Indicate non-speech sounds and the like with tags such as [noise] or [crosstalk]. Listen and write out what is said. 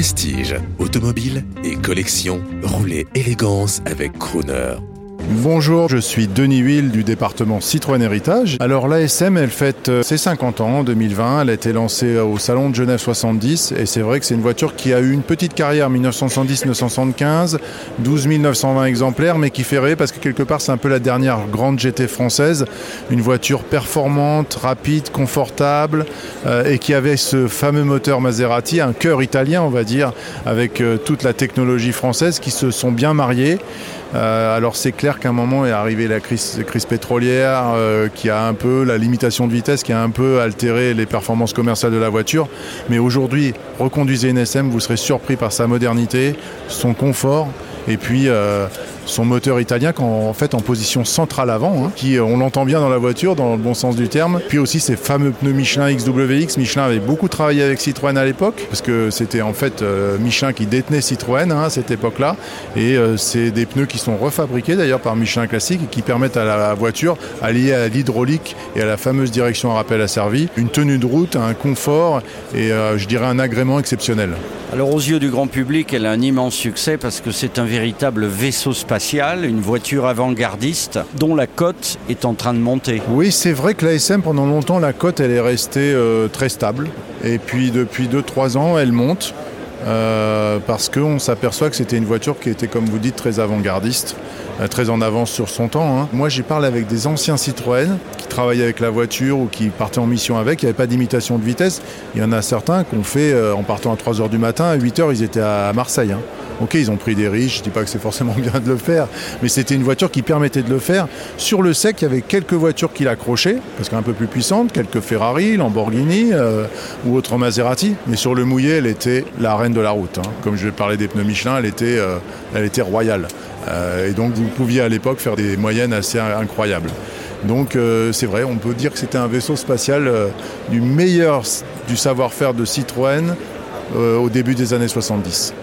Prestige, automobile et collection, roulez élégance avec Crooner. Bonjour, je suis Denis Will du département Citroën Héritage. Alors l'ASM, elle fête euh, ses 50 ans en 2020. Elle a été lancée au Salon de Genève 70 et c'est vrai que c'est une voiture qui a eu une petite carrière 1970-1975, 12 920 exemplaires, mais qui fait rêver parce que quelque part c'est un peu la dernière grande GT française. Une voiture performante, rapide, confortable euh, et qui avait ce fameux moteur Maserati, un cœur italien on va dire, avec euh, toute la technologie française qui se sont bien mariés. Euh, alors c'est clair un moment est arrivée la crise, crise pétrolière euh, qui a un peu la limitation de vitesse qui a un peu altéré les performances commerciales de la voiture. Mais aujourd'hui, reconduisez une SM, vous serez surpris par sa modernité, son confort et puis euh, son moteur italien en fait en position centrale avant, hein, qui on l'entend bien dans la voiture, dans le bon sens du terme. Puis aussi ces fameux pneus Michelin XWX. Michelin avait beaucoup travaillé avec Citroën à l'époque, parce que c'était en fait euh, Michelin qui détenait Citroën hein, à cette époque-là. Et euh, c'est des pneus qui sont refabriqués d'ailleurs par Michelin classique et qui permettent à la voiture, alliée à l'hydraulique et à la fameuse direction à rappel asservi, une tenue de route, un confort et je dirais un agrément exceptionnel. Alors aux yeux du grand public, elle a un immense succès parce que c'est un véritable vaisseau spatial, une voiture avant-gardiste dont la cote est en train de monter. Oui, c'est vrai que l'ASM pendant longtemps la cote elle est restée euh, très stable et puis depuis 2-3 ans elle monte. Euh, parce qu'on s'aperçoit que c'était une voiture qui était, comme vous dites, très avant-gardiste, euh, très en avance sur son temps. Hein. Moi, j'ai parlé avec des anciens Citroën qui travaillaient avec la voiture ou qui partaient en mission avec. Il n'y avait pas d'imitation de vitesse. Il y en a certains qu'on fait en partant à 3h du matin, à 8h, ils étaient à Marseille. Hein. Ok, ils ont pris des riches, je ne dis pas que c'est forcément [laughs] bien de le faire, mais c'était une voiture qui permettait de le faire. Sur le sec, il y avait quelques voitures qui l'accrochaient, parce qu'un peu plus puissante, quelques Ferrari, Lamborghini euh, ou autres Maserati. Mais sur le mouillé, elle était la reine de la route. Hein. Comme je parler des pneus Michelin, elle était, euh, elle était royale. Euh, et donc vous pouviez à l'époque faire des moyennes assez incroyables. Donc c'est vrai, on peut dire que c'était un vaisseau spatial du meilleur du savoir-faire de Citroën au début des années 70.